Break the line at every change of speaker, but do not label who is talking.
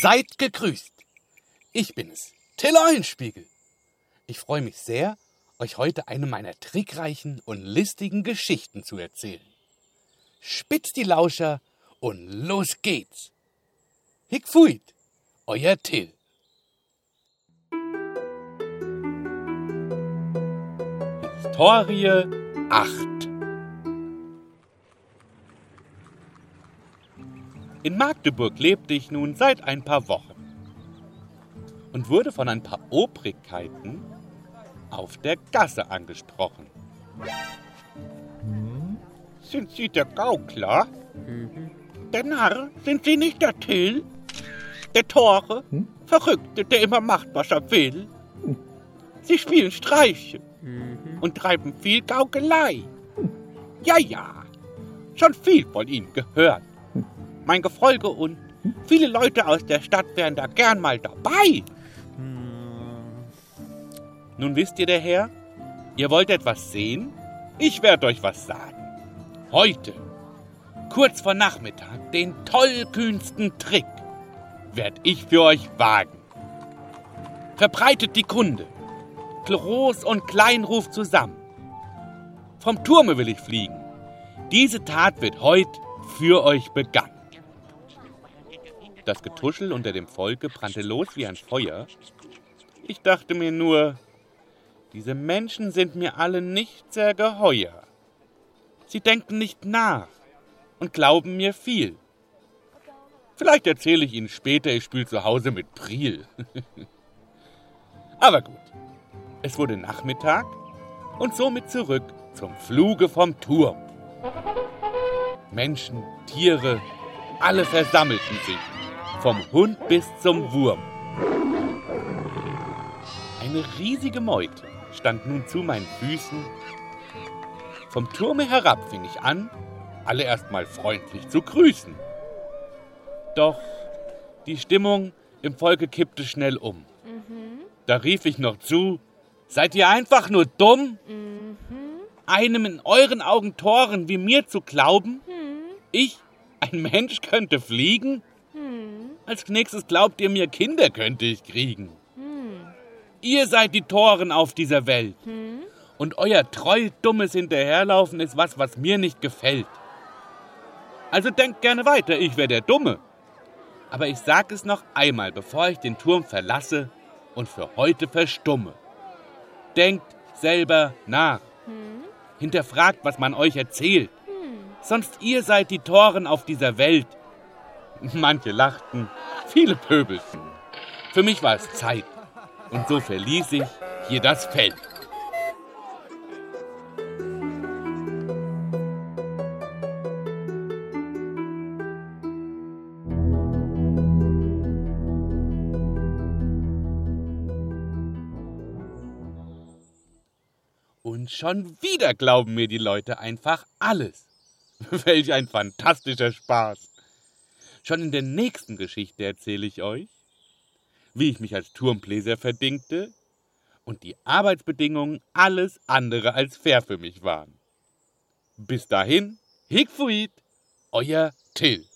Seid gegrüßt. Ich bin es, Till Eulenspiegel. Ich freue mich sehr, euch heute eine meiner trickreichen und listigen Geschichten zu erzählen. Spitzt die Lauscher und los geht's. Hick fuit, euer Till. Historie 8 In Magdeburg lebte ich nun seit ein paar Wochen und wurde von ein paar Obrigkeiten auf der Gasse angesprochen.
Sind Sie der Gaukler? Der Narr? Sind Sie nicht der Till? Der Tore? Verrückte, der immer macht, was er will? Sie spielen Streiche und treiben viel Gaukelei. Ja, ja, schon viel von Ihnen gehört. Mein Gefolge und viele Leute aus der Stadt wären da gern mal dabei.
Nun wisst ihr, der Herr, ihr wollt etwas sehen? Ich werde euch was sagen. Heute, kurz vor Nachmittag, den tollkühnsten Trick werd ich für euch wagen. Verbreitet die Kunde. Groß und Klein ruft zusammen. Vom Turme will ich fliegen. Diese Tat wird heut für euch begangen. Das Getuschel unter dem Volke brannte los wie ein Feuer. Ich dachte mir nur, diese Menschen sind mir alle nicht sehr geheuer. Sie denken nicht nach und glauben mir viel. Vielleicht erzähle ich Ihnen später, ich spiele zu Hause mit Priel. Aber gut, es wurde Nachmittag und somit zurück zum Fluge vom Turm. Menschen, Tiere, alle versammelten sich, vom Hund bis zum Wurm. Eine riesige Meute stand nun zu meinen Füßen. Vom Turme herab fing ich an, alle erstmal freundlich zu grüßen. Doch die Stimmung im Volke kippte schnell um. Da rief ich noch zu, seid ihr einfach nur dumm? Einem in euren Augen Toren wie mir zu glauben? Ich, ein Mensch, könnte fliegen? Als nächstes glaubt ihr mir, Kinder könnte ich kriegen. Ihr seid die Toren auf dieser Welt. Und euer treu dummes Hinterherlaufen ist was, was mir nicht gefällt. Also denkt gerne weiter, ich wär der Dumme. Aber ich sag es noch einmal, bevor ich den Turm verlasse und für heute verstumme. Denkt selber nach. Hinterfragt, was man euch erzählt. Sonst ihr seid die Toren auf dieser Welt. Manche lachten, viele pöbelten. Für mich war es Zeit. Und so verließ ich hier das Feld. Und schon wieder glauben mir die Leute einfach alles. Welch ein fantastischer Spaß. Schon in der nächsten Geschichte erzähle ich euch, wie ich mich als Turmbläser verdingte und die Arbeitsbedingungen alles andere als fair für mich waren. Bis dahin, Hickfuit, euer Till.